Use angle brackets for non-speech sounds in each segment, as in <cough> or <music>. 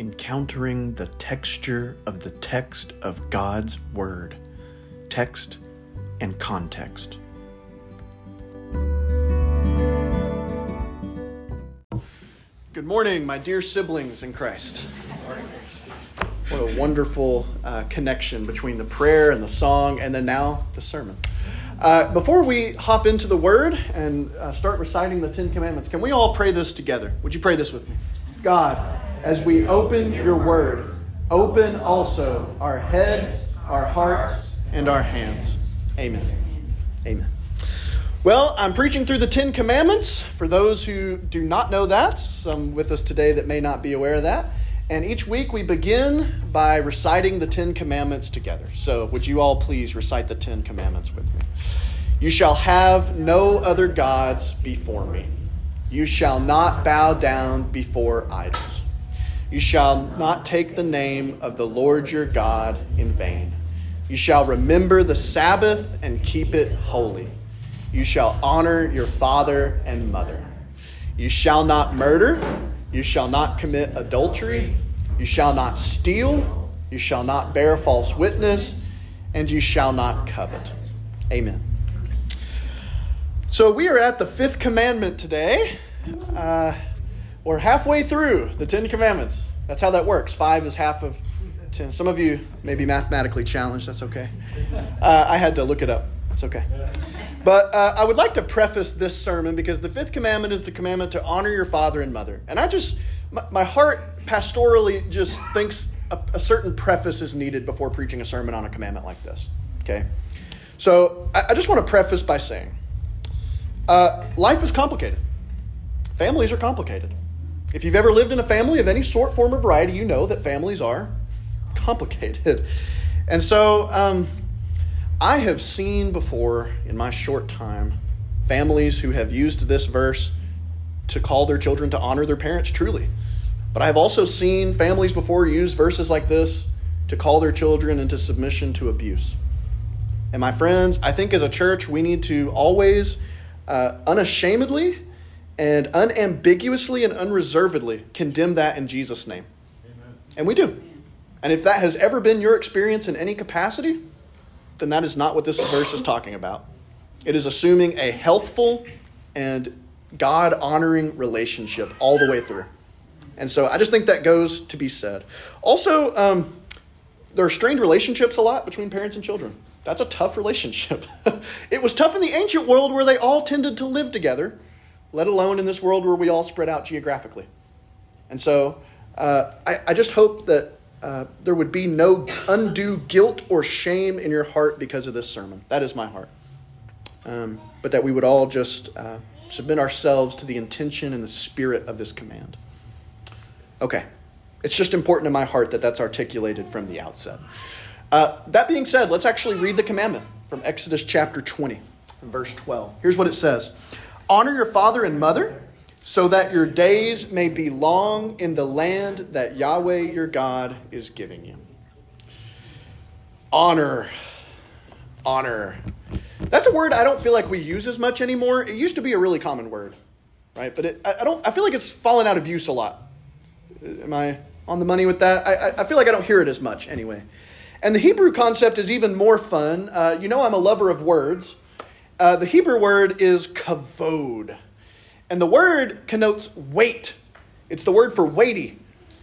encountering the texture of the text of God's Word, text and context. Good morning, my dear siblings in Christ. What a wonderful uh, connection between the prayer and the song, and then now the sermon. Uh, before we hop into the word and uh, start reciting the Ten Commandments, can we all pray this together? Would you pray this with me? God, as we open your word, open also our heads, our hearts, and our hands. Amen. Amen. Well, I'm preaching through the Ten Commandments for those who do not know that, some with us today that may not be aware of that. And each week we begin by reciting the Ten Commandments together. So, would you all please recite the Ten Commandments with me? You shall have no other gods before me. You shall not bow down before idols. You shall not take the name of the Lord your God in vain. You shall remember the Sabbath and keep it holy. You shall honor your father and mother. You shall not murder. You shall not commit adultery. You shall not steal. You shall not bear false witness. And you shall not covet. Amen. So we are at the fifth commandment today. Uh, we're halfway through the Ten Commandments. That's how that works. Five is half of ten. Some of you may be mathematically challenged. That's okay. Uh, I had to look it up. It's okay. But uh, I would like to preface this sermon because the fifth commandment is the commandment to honor your father and mother. And I just, my, my heart pastorally just thinks a, a, certain preface is needed before preaching a sermon on a commandment like this. Okay? So I, I just want to preface by saying uh, life is complicated, families are complicated. If you've ever lived in a family of any sort, form, or variety, you know that families are complicated. <laughs> And so, um, I have seen before in my short time families who have used this verse to call their children to honor their parents truly. But I have also seen families before use verses like this to call their children into submission to abuse. And my friends, I think as a church, we need to always, uh, unashamedly, and unambiguously and unreservedly condemn that in Jesus' name. Amen. And we do. And if that has ever been your experience in any capacity, then that is not what this verse is talking about. It is assuming a healthful and God honoring relationship all the way through. And so I just think that goes to be said. Also, um, there are strained relationships a lot between parents and children. That's a tough relationship. <laughs> it was tough in the ancient world where they all tended to live together, let alone in this world where we all spread out geographically. And so uh, I, I just hope that uh, there would be no undue guilt or shame in your heart because of this sermon. That is my heart. Um, but that we would all just uh, submit ourselves to the intention and the spirit of this command. Okay. It's just important in my heart that that's articulated from the outset. Uh, that being said, let's actually read the commandment from Exodus chapter 20, verse 12. Here's what it says Honor your father and mother so that your days may be long in the land that Yahweh your God is giving you. Honor. Honor. That's a word I don't feel like we use as much anymore. It used to be a really common word, right? But it, I don't. I feel like it's fallen out of use a lot. Am I on the money with that? I, I feel like I don't hear it as much anyway. And the Hebrew concept is even more fun. Uh, you know, I'm a lover of words. Uh, the Hebrew word is kavod. And the word connotes weight. It's the word for weighty.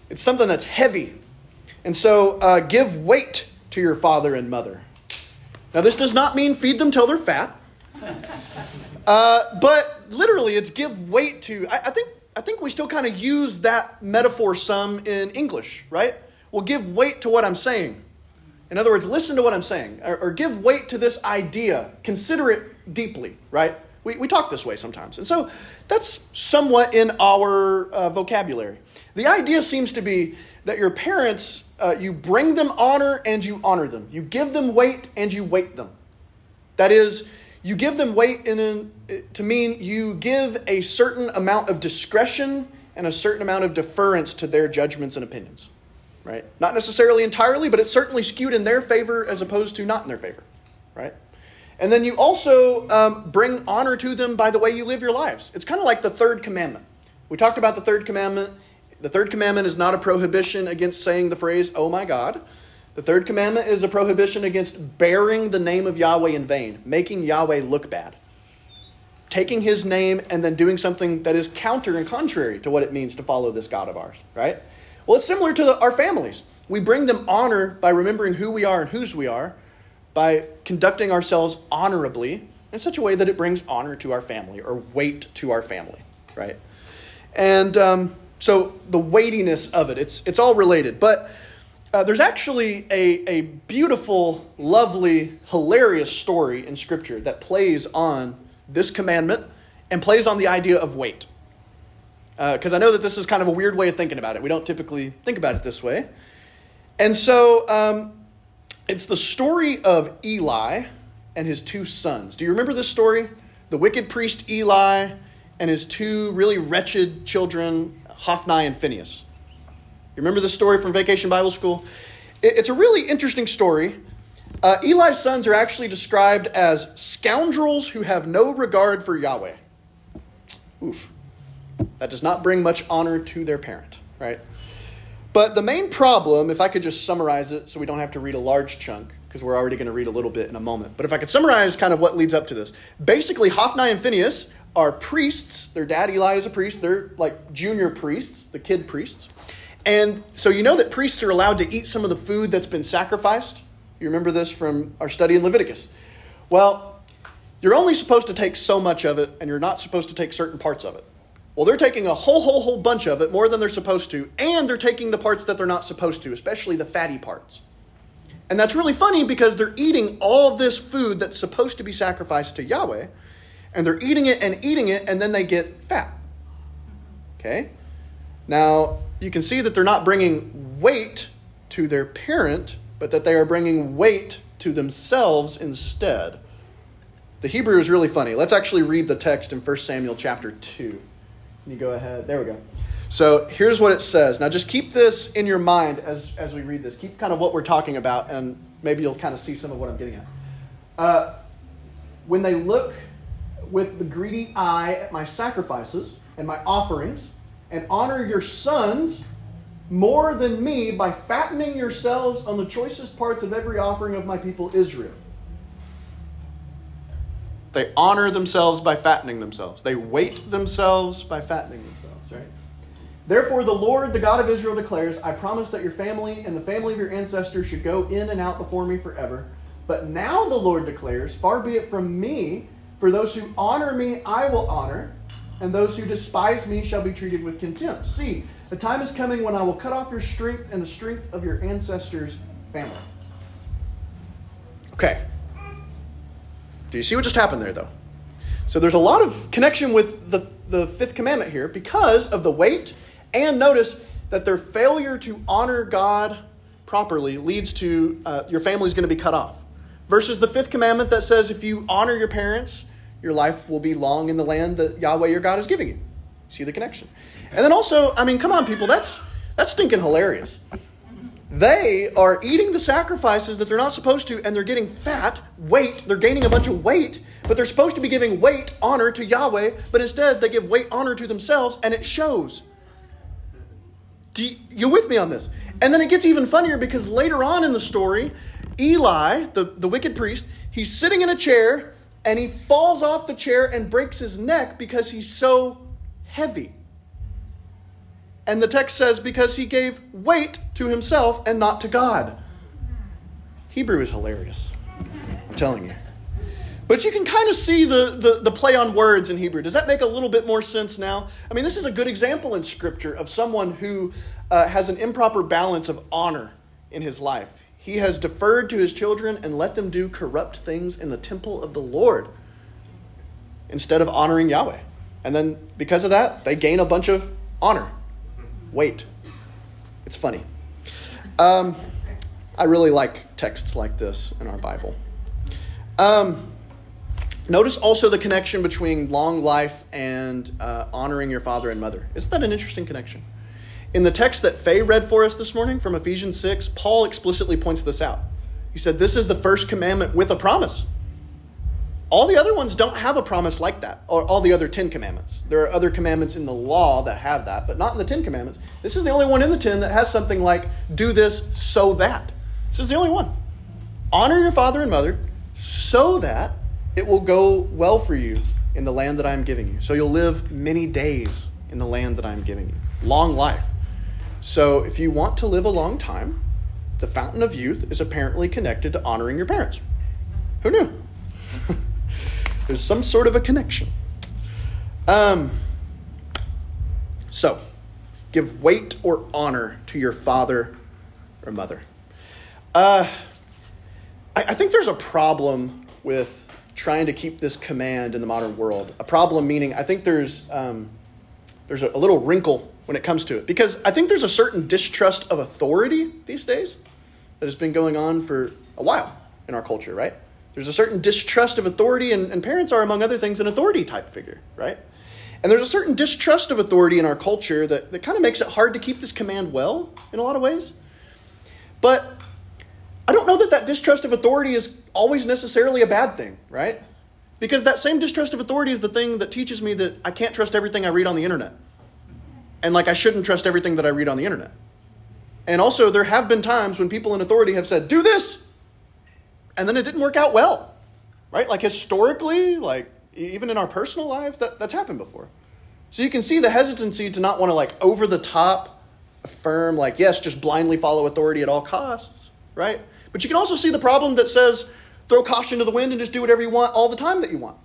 It's something that's heavy. And so uh, give weight to your father and mother. Now, this does not mean feed them till they're fat. <laughs> Uh, but literally, it's give weight to. I, I think I think we still kind of use that metaphor some in English, right? Well, give weight to what I'm saying. In other words, listen to what I'm saying, or, or give weight to this idea. Consider it deeply, right? We, we talk this way sometimes. And so that's somewhat in our uh, vocabulary. The idea seems to be that your parents, uh, you bring them honor and you honor them. You give them weight and you weight them. That is, you give them weight in, to mean you give a certain amount of discretion and a certain amount of deference to their judgments and opinions. Right? Not necessarily entirely, but it's certainly skewed in their favor as opposed to not in their favor. Right? And then you also um, bring honor to them by the way you live your lives. It's kind of like the third commandment. We talked about the third commandment The third commandment is not a prohibition against saying the phrase, oh my God. The third commandment is a prohibition against bearing the name of Yahweh in vain, making Yahweh look bad. Taking his name and then doing something that is counter and contrary to what it means to follow this God of ours, right? Well, it's similar to the, our families. We bring them honor by remembering who we are and whose we are, by conducting ourselves honorably in such a way that it brings honor to our family or weight to our family, right? And um, so the weightiness of it, it's, it's all related. But uh, there's actually a, a beautiful, lovely, hilarious story in Scripture that plays on this commandment and plays on the idea of weight. Because uh, I know that this is kind of a weird way of thinking about it. We don't typically think about it this way. And so um, it's the story of Eli and his two sons. Do you remember this story? The wicked priest Eli and his two really wretched children, Hophni and Phinehas. You remember this story from Vacation Bible School? It's a really interesting story. Uh, Eli's sons are actually described as scoundrels who have no regard for Yahweh. Oof. That does not bring much honor to their parent, right? But the main problem, if I could just summarize it so we don't have to read a large chunk, because we're already going to read a little bit in a moment. But if I could summarize kind of what leads up to this. Basically, Hophni and Phinehas are priests. Their dad, Eli, is a priest. They're like junior priests, the kid priests. And so you know that priests are allowed to eat some of the food that's been sacrificed. You remember this from our study in Leviticus. Well, you're only supposed to take so much of it, and you're not supposed to take certain parts of it. Well, they're taking a whole, whole, whole bunch of it, more than they're supposed to, and they're taking the parts that they're not supposed to, especially the fatty parts. And that's really funny because they're eating all this food that's supposed to be sacrificed to Yahweh, and they're eating it and eating it, and then they get fat. Okay? Now, you can see that they're not bringing weight to their parent, but that they are bringing weight to themselves instead. The Hebrew is really funny. Let's actually read the text in 1 Samuel chapter 2. You go ahead? There we go. So here's what it says. Now just keep this in your mind as, as we read this. Keep kind of what we're talking about, and maybe you'll kind of see some of what I'm getting at. Uh, when they look with the greedy eye at my sacrifices and my offerings, and honor your sons more than me by fattening yourselves on the choicest parts of every offering of my people Israel. They honor themselves by fattening themselves. They weight themselves by fattening themselves, right? Therefore, the Lord, the God of Israel, declares I promise that your family and the family of your ancestors should go in and out before me forever. But now the Lord declares, Far be it from me for those who honor me, I will honor, and those who despise me shall be treated with contempt. See, the time is coming when I will cut off your strength and the strength of your ancestors' family. Okay. Do you see what just happened there, though? So there's a lot of connection with the, the fifth commandment here because of the weight, and notice that their failure to honor God properly leads to uh, your family is going to be cut off versus the fifth commandment that says if you honor your parents, your life will be long in the land that Yahweh your God is giving you. See the connection. And then also, I mean, come on, people, that's that's stinking hilarious. They are eating the sacrifices that they're not supposed to, and they're getting fat, weight, they're gaining a bunch of weight, but they're supposed to be giving weight, honor to Yahweh, but instead they give weight, honor to themselves, and it shows. You, you with me on this? And then it gets even funnier because later on in the story, Eli, the, the wicked priest, he's sitting in a chair and he falls off the chair and breaks his neck because he's so heavy. And the text says, because he gave weight to himself and not to God. Hebrew is hilarious. I'm telling you. But you can kind of see the, the, the, play on words in Hebrew. Does that make a little bit more sense now? I mean, this is a good example in Scripture of someone who uh, has an improper balance of honor in his life. He has deferred to his children and let them do corrupt things in the temple of the Lord instead of honoring Yahweh. And then because of that, they gain a bunch of honor. Weight. It's funny. Um, I really like texts like this in our Bible. Um, notice also the connection between long life and uh, honoring your father and mother. Isn't that an interesting connection? In the text that Faye read for us this morning from Ephesians 6, Paul explicitly points this out. He said, This is the first commandment with a promise. All the other ones don't have a promise like that, or all the other Ten Commandments. There are other commandments in the law that have that, but not in the Ten Commandments. This is the only one in the Ten that has something like, do this so that. This is the only one. Honor your father and mother so that it will go well for you in the land that I am giving you. So you'll live many days in the land that I am giving you. Long life. So if you want to live a long time, the fountain of youth is apparently connected to honoring your parents. Who knew? There's some sort of a connection. Um, so, give weight or honor to your father or mother. Uh, I, I think there's a problem with trying to keep this command in the modern world. A problem meaning I think there's um, there's a, a little wrinkle when it comes to it because I think there's a certain distrust of authority these days that has been going on for a while in our culture, right? There's a certain distrust of authority, and, and parents are, among other things, an authority type figure, right? And there's a certain distrust of authority in our culture that, that kind of makes it hard to keep this command well in a lot of ways. But I don't know that that distrust of authority is always necessarily a bad thing, right? Because that same distrust of authority is the thing that teaches me that I can't trust everything I read on the internet. And like I shouldn't trust everything that I read on the internet. And also, there have been times when people in authority have said, do this, and then it didn't work out well, right? Like historically, like even in our personal lives, that, that's happened before. So you can see the hesitancy to not want to like over the top affirm, like, yes, just blindly follow authority at all costs, right? But you can also see the problem that says throw caution to the wind and just do whatever you want all the time that you want.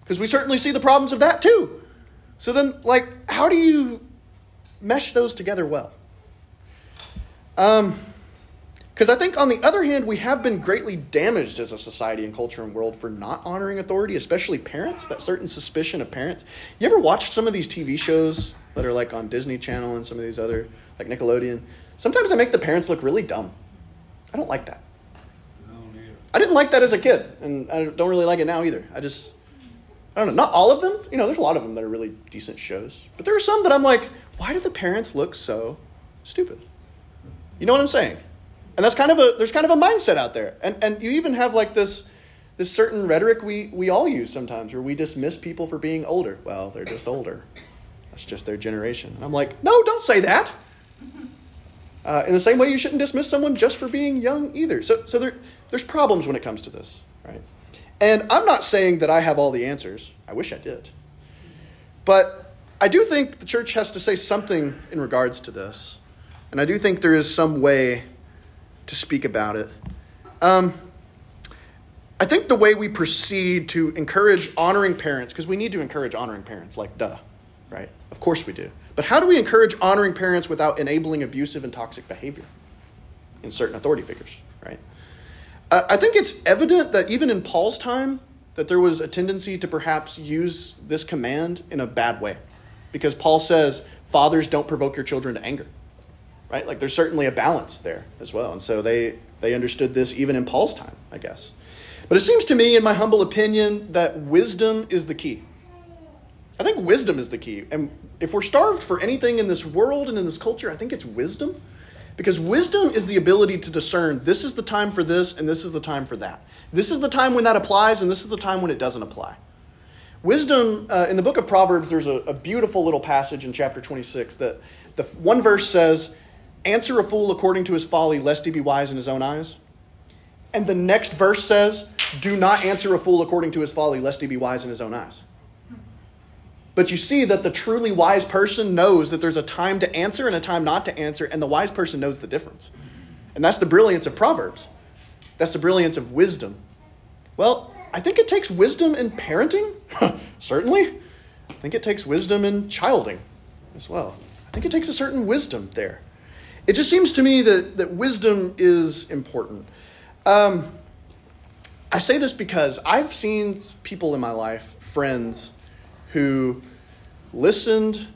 Because we certainly see the problems of that too. So then, like, how do you mesh those together well? Um, because I think, on the other hand, we have been greatly damaged as a society and culture and world for not honoring authority, especially parents, that certain suspicion of parents. You ever watched some of these TV shows that are like on Disney Channel and some of these other, like Nickelodeon? Sometimes they make the parents look really dumb. I don't like that. I didn't like that as a kid, and I don't really like it now either. I just, I don't know. Not all of them. You know, there's a lot of them that are really decent shows. But there are some that I'm like, why do the parents look so stupid? You know what I'm saying? And that's kind of a there's kind of a mindset out there. And and you even have like this this certain rhetoric we we all use sometimes where we dismiss people for being older. Well, they're just older. That's just their generation. And I'm like, no, don't say that. Uh, in the same way, you shouldn't dismiss someone just for being young either. So, so there, there's problems when it comes to this, right? And I'm not saying that I have all the answers. I wish I did. But I do think the church has to say something in regards to this. And I do think there is some way to speak about it. Um, I think the way we proceed to encourage honoring parents, because we need to encourage honoring parents, like duh, right? Of course we do. But how do we encourage honoring parents without enabling abusive and toxic behavior in certain authority figures, right? Uh, I think it's evident that even in Paul's time, that there was a tendency to perhaps use this command in a bad way. Because Paul says, fathers, don't provoke your children to anger right? Like there's certainly a balance there as well. And so they, they understood this even in Paul's time, I guess. But it seems to me, in my humble opinion, that wisdom is the key. I think wisdom is the key. And if we're starved for anything in this world and in this culture, I think it's wisdom. Because wisdom is the ability to discern this is the time for this and this is the time for that. This is the time when that applies and this is the time when it doesn't apply. Wisdom, uh, in the book of Proverbs, there's a, a beautiful little passage in chapter 26 that the one verse says, Answer a fool according to his folly, lest he be wise in his own eyes. And the next verse says, Do not answer a fool according to his folly, lest he be wise in his own eyes. But you see that the truly wise person knows that there's a time to answer and a time not to answer, and the wise person knows the difference. And that's the brilliance of Proverbs. That's the brilliance of wisdom. Well, I think it takes wisdom in parenting, <laughs> certainly. I think it takes wisdom in childing as well. I think it takes a certain wisdom there. It just seems to me that, that wisdom is important. Um, I say this because I've seen people in my life, friends, who listened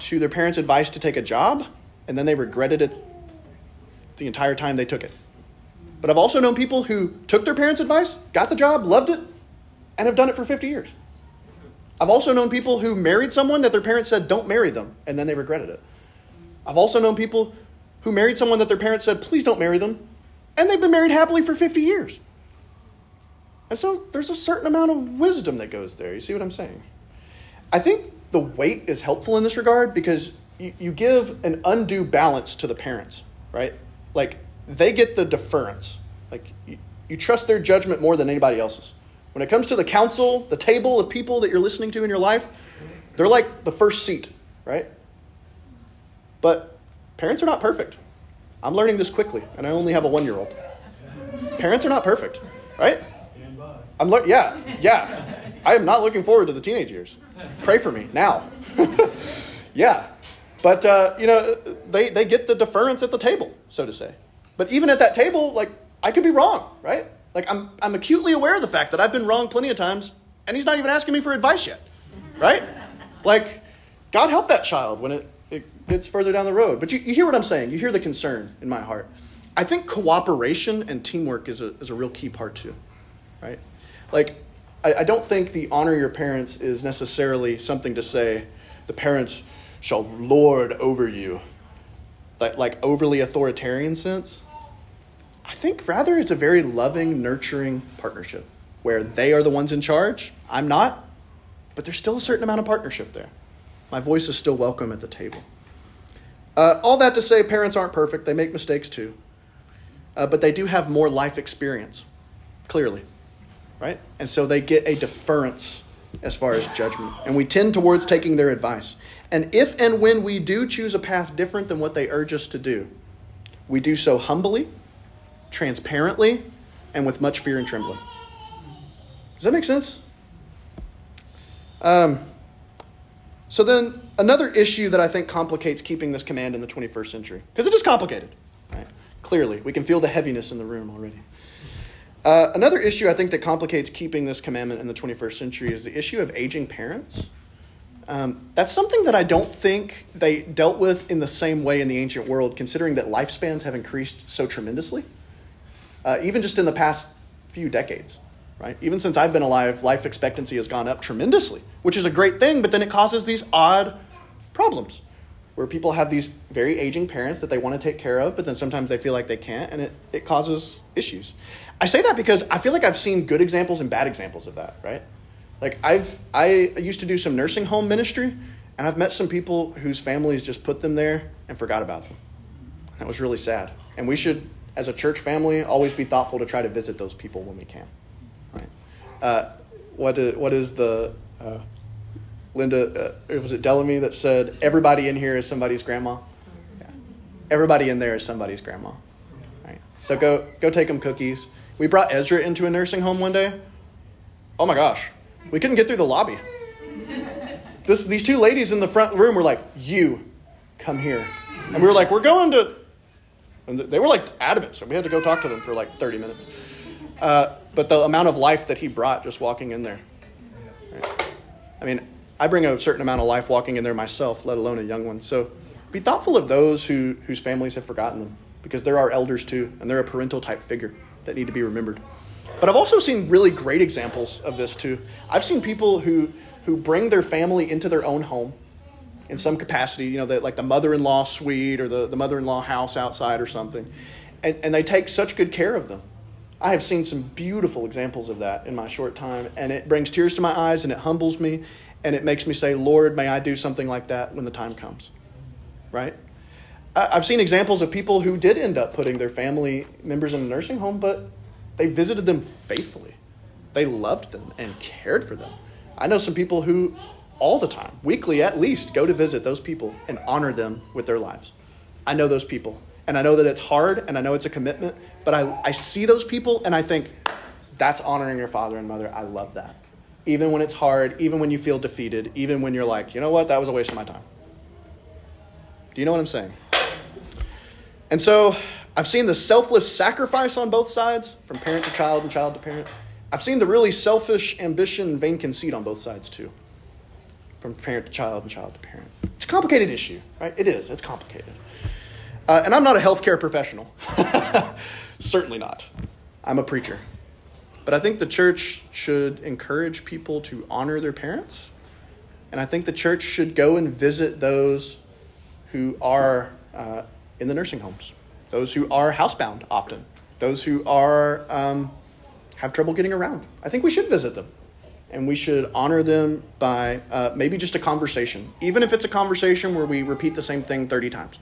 to their parents' advice to take a job and then they regretted it the entire time they took it. But I've also known people who took their parents' advice, got the job, loved it, and have done it for 50 years. I've also known people who married someone that their parents said don't marry them, and then they regretted it. I've also known people who married someone that their parents said, please don't marry them, and they've been married happily for 50 years. And so there's a certain amount of wisdom that goes there. You see what I'm saying? I think the weight is helpful in this regard because you, give an undue balance to the parents, right? Like they get the deference. Like you trust their judgment more than anybody else's. When it comes to the council, the table of people that you're listening to in your life, they're like the first seat, right? But parents are not perfect. I'm learning this quickly, and I only have a one year old. Parents are not perfect, right? I'm look, yeah, yeah. I am not looking forward to the teenage years. Pray for me now. <laughs> yeah, but uh, you know they they get the deference at the table, so to say. But even at that table, like I could be wrong, right? Like I'm I'm acutely aware of the fact that I've been wrong plenty of times, and he's not even asking me for advice yet, right? Like God help that child when it, it gets further down the road. But you, you hear what I'm saying. You hear the concern in my heart. I think cooperation and teamwork is a, is a real key part too, right? Like, I, I don't think the honor your parents is necessarily something to say the parents shall lord over you, like, like overly authoritarian sense. I think rather it's a very loving, nurturing partnership where they are the ones in charge. I'm not, but there's still a certain amount of partnership there. My voice is still welcome at the table. Uh, all that to say, parents aren't perfect. They make mistakes too. Uh, but they do have more life experience, clearly right? And so they get a deference as far as judgment. And we tend towards taking their advice. And if and when we do choose a path different than what they urge us to do, we do so humbly, transparently, and with much fear and trembling. Does that make sense? Um, so then, another issue that I think complicates keeping this command in the 21st century, because it is complicated, right? Clearly, we can feel the heaviness in the room already. Uh, another issue I think that complicates keeping this commandment in the 21st century is the issue of aging parents. Um, that's something that I don't think they dealt with in the same way in the ancient world, considering that lifespans have increased so tremendously, uh, even just in the past few decades. Right? Even since I've been alive, life expectancy has gone up tremendously, which is a great thing, but then it causes these odd problems where people have these very aging parents that they want to take care of, but then sometimes they feel like they can't, and it, it causes issues. I say that because I feel like I've seen good examples and bad examples of that, right? Like I've I used to do some nursing home ministry, and I've met some people whose families just put them there and forgot about them. That was really sad. And we should, as a church family, always be thoughtful to try to visit those people when we can. Right? Uh, what is, what is the uh, Linda? Uh, was it Delamy that said everybody in here is somebody's grandma? Yeah. Everybody in there is somebody's grandma. Right. So go go take them cookies we brought Ezra into a nursing home one day. Oh my gosh, we couldn't get through the lobby. This, these two ladies in the front room were like, You, come here. And we were like, We're going to. And they were like adamant, so we had to go talk to them for like 30 minutes. Uh, but the amount of life that he brought just walking in there. I mean, I bring a certain amount of life walking in there myself, let alone a young one. So be thoughtful of those who, whose families have forgotten them, because they're our elders too, and they're a parental type figure that need to be remembered. But I've also seen really great examples of this too. I've seen people who who bring their family into their own home in some capacity, you know, the, like the mother-in-law suite or the, the mother-in-law house outside or something. And, and they take such good care of them. I have seen some beautiful examples of that in my short time, and it brings tears to my eyes and it humbles me, and it makes me say, Lord, may I do something like that when the time comes. Right? I've seen examples of people who did end up putting their family members in a nursing home, but they visited them faithfully. They loved them and cared for them. I know some people who, all the time, weekly at least, go to visit those people and honor them with their lives. I know those people. And I know that it's hard and I know it's a commitment, but I, I see those people and I think, that's honoring your father and mother. I love that. Even when it's hard, even when you feel defeated, even when you're like, you know what, that was a waste of my time. Do you know what I'm saying? And so I've seen the selfless sacrifice on both sides, from parent to child and child to parent. I've seen the really selfish ambition vain conceit on both sides too, from parent to child and child to parent. It's a complicated issue, right? It is. It's complicated. Uh, and I'm not a healthcare professional. <laughs> Certainly not. I'm a preacher. But I think the church should encourage people to honor their parents. And I think the church should go and visit those who are uh, in the nursing homes, those who are housebound often, those who are um, have trouble getting around. I think we should visit them. And we should honor them by uh, maybe just a conversation, even if it's a conversation where we repeat the same thing 30 times.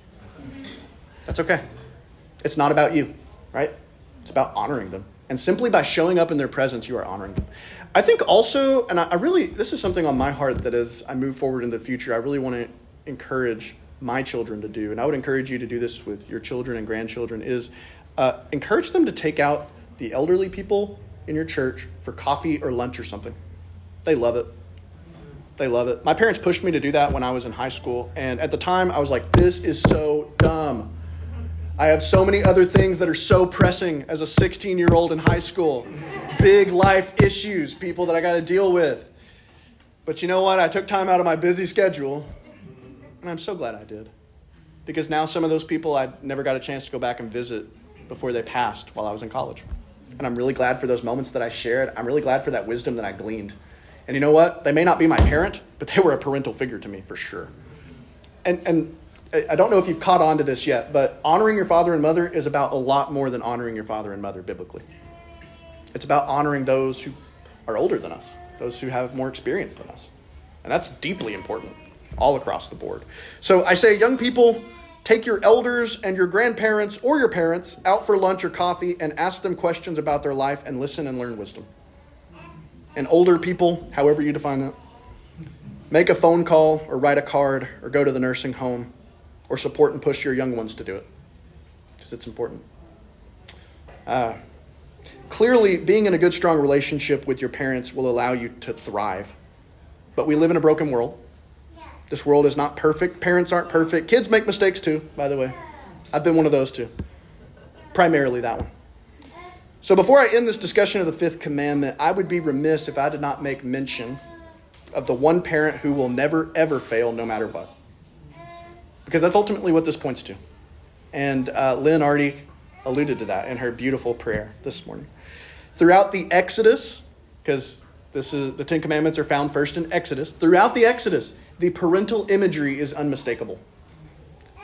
That's okay. It's not about you, right? It's about honoring them. And simply by showing up in their presence, you are honoring them. I think also, and I, really, this is something on my heart that as I move forward in the future, I really want to encourage my children to do, and I would encourage you to do this with your children and grandchildren, is uh, encourage them to take out the elderly people in your church for coffee or lunch or something. They love it. They love it. My parents pushed me to do that when I was in high school, and at the time I was like, this is so dumb. I have so many other things that are so pressing as a 16 year old in high school. Big life issues, people that I got to deal with. But you know what? I took time out of my busy schedule and I'm so glad I did. Because now some of those people I never got a chance to go back and visit before they passed while I was in college. And I'm really glad for those moments that I shared. I'm really glad for that wisdom that I gleaned. And you know what? They may not be my parent, but they were a parental figure to me for sure. And, and I don't know if you've caught on to this yet, but honoring your father and mother is about a lot more than honoring your father and mother biblically. It's about honoring those who are older than us, those who have more experience than us. And that's deeply important all across the board. So I say, young people, take your elders and your grandparents or your parents out for lunch or coffee and ask them questions about their life and listen and learn wisdom. And older people, however you define that, make a phone call or write a card or go to the nursing home or support and push your young ones to do it because it's important. Uh, clearly, being in a good, strong relationship with your parents will allow you to thrive. But we live in a broken world. This world is not perfect. Parents aren't perfect. Kids make mistakes too, by the way. I've been one of those too. Primarily that one. So before I end this discussion of the fifth commandment, I would be remiss if I did not make mention of the one parent who will never, ever fail no matter what. Because that's ultimately what this points to. And uh, Lynn already alluded to that in her beautiful prayer this morning. Throughout the Exodus, because this is the Ten Commandments are found first in Exodus. Throughout the Exodus, the parental imagery is unmistakable.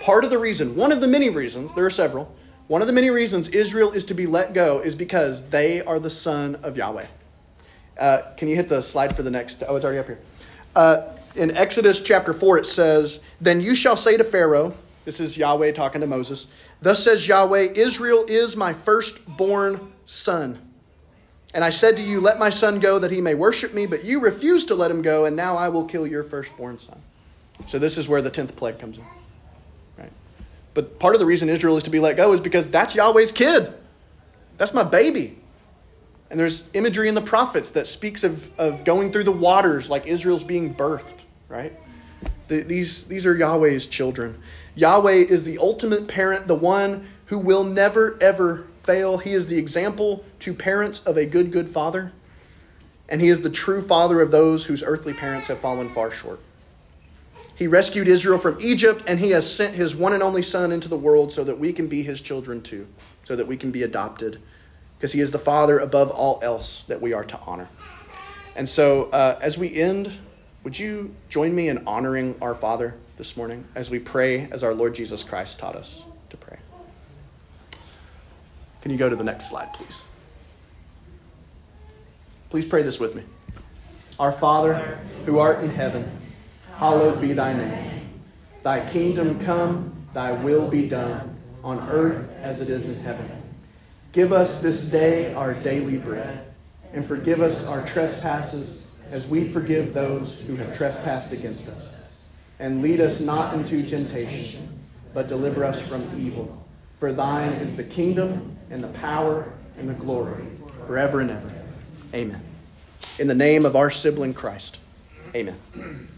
Part of the reason, one of the many reasons, there are several, one of the many reasons Israel is to be let go is because they are the son of Yahweh. Uh, can you hit the slide for the next? Oh, it's already up here. Uh, in Exodus chapter 4, it says, Then you shall say to Pharaoh, this is Yahweh talking to Moses, Thus says Yahweh, Israel is my firstborn son. And I said to you, Let my son go that he may worship me, but you refused to let him go, and now I will kill your firstborn son. So this is where the tenth plague comes in. Right? But part of the reason Israel is to be let go is because that's Yahweh's kid. That's my baby. And there's imagery in the prophets that speaks of, of going through the waters like Israel's being birthed, right? The, these, these are Yahweh's children. Yahweh is the ultimate parent, the one who will never, ever fail. He is the example to parents of a good, good father. And he is the true father of those whose earthly parents have fallen far short. He rescued Israel from Egypt, and he has sent his one and only son into the world so that we can be his children too, so that we can be adopted, because he is the father above all else that we are to honor. And so, uh, as we end, would you join me in honoring our Father this morning as we pray as our Lord Jesus Christ taught us? To pray? Can you go to the next slide, please? Please pray this with me. Our Father, who art in heaven, hallowed be thy name. Thy kingdom come, thy will be done, on earth as it is in heaven. Give us this day our daily bread, and forgive us our trespasses as we forgive those who have trespassed against us. And lead us not into temptation, but deliver us from evil. For thine is the kingdom and the power and the glory forever and ever. Amen. In the name of our sibling Christ. Amen.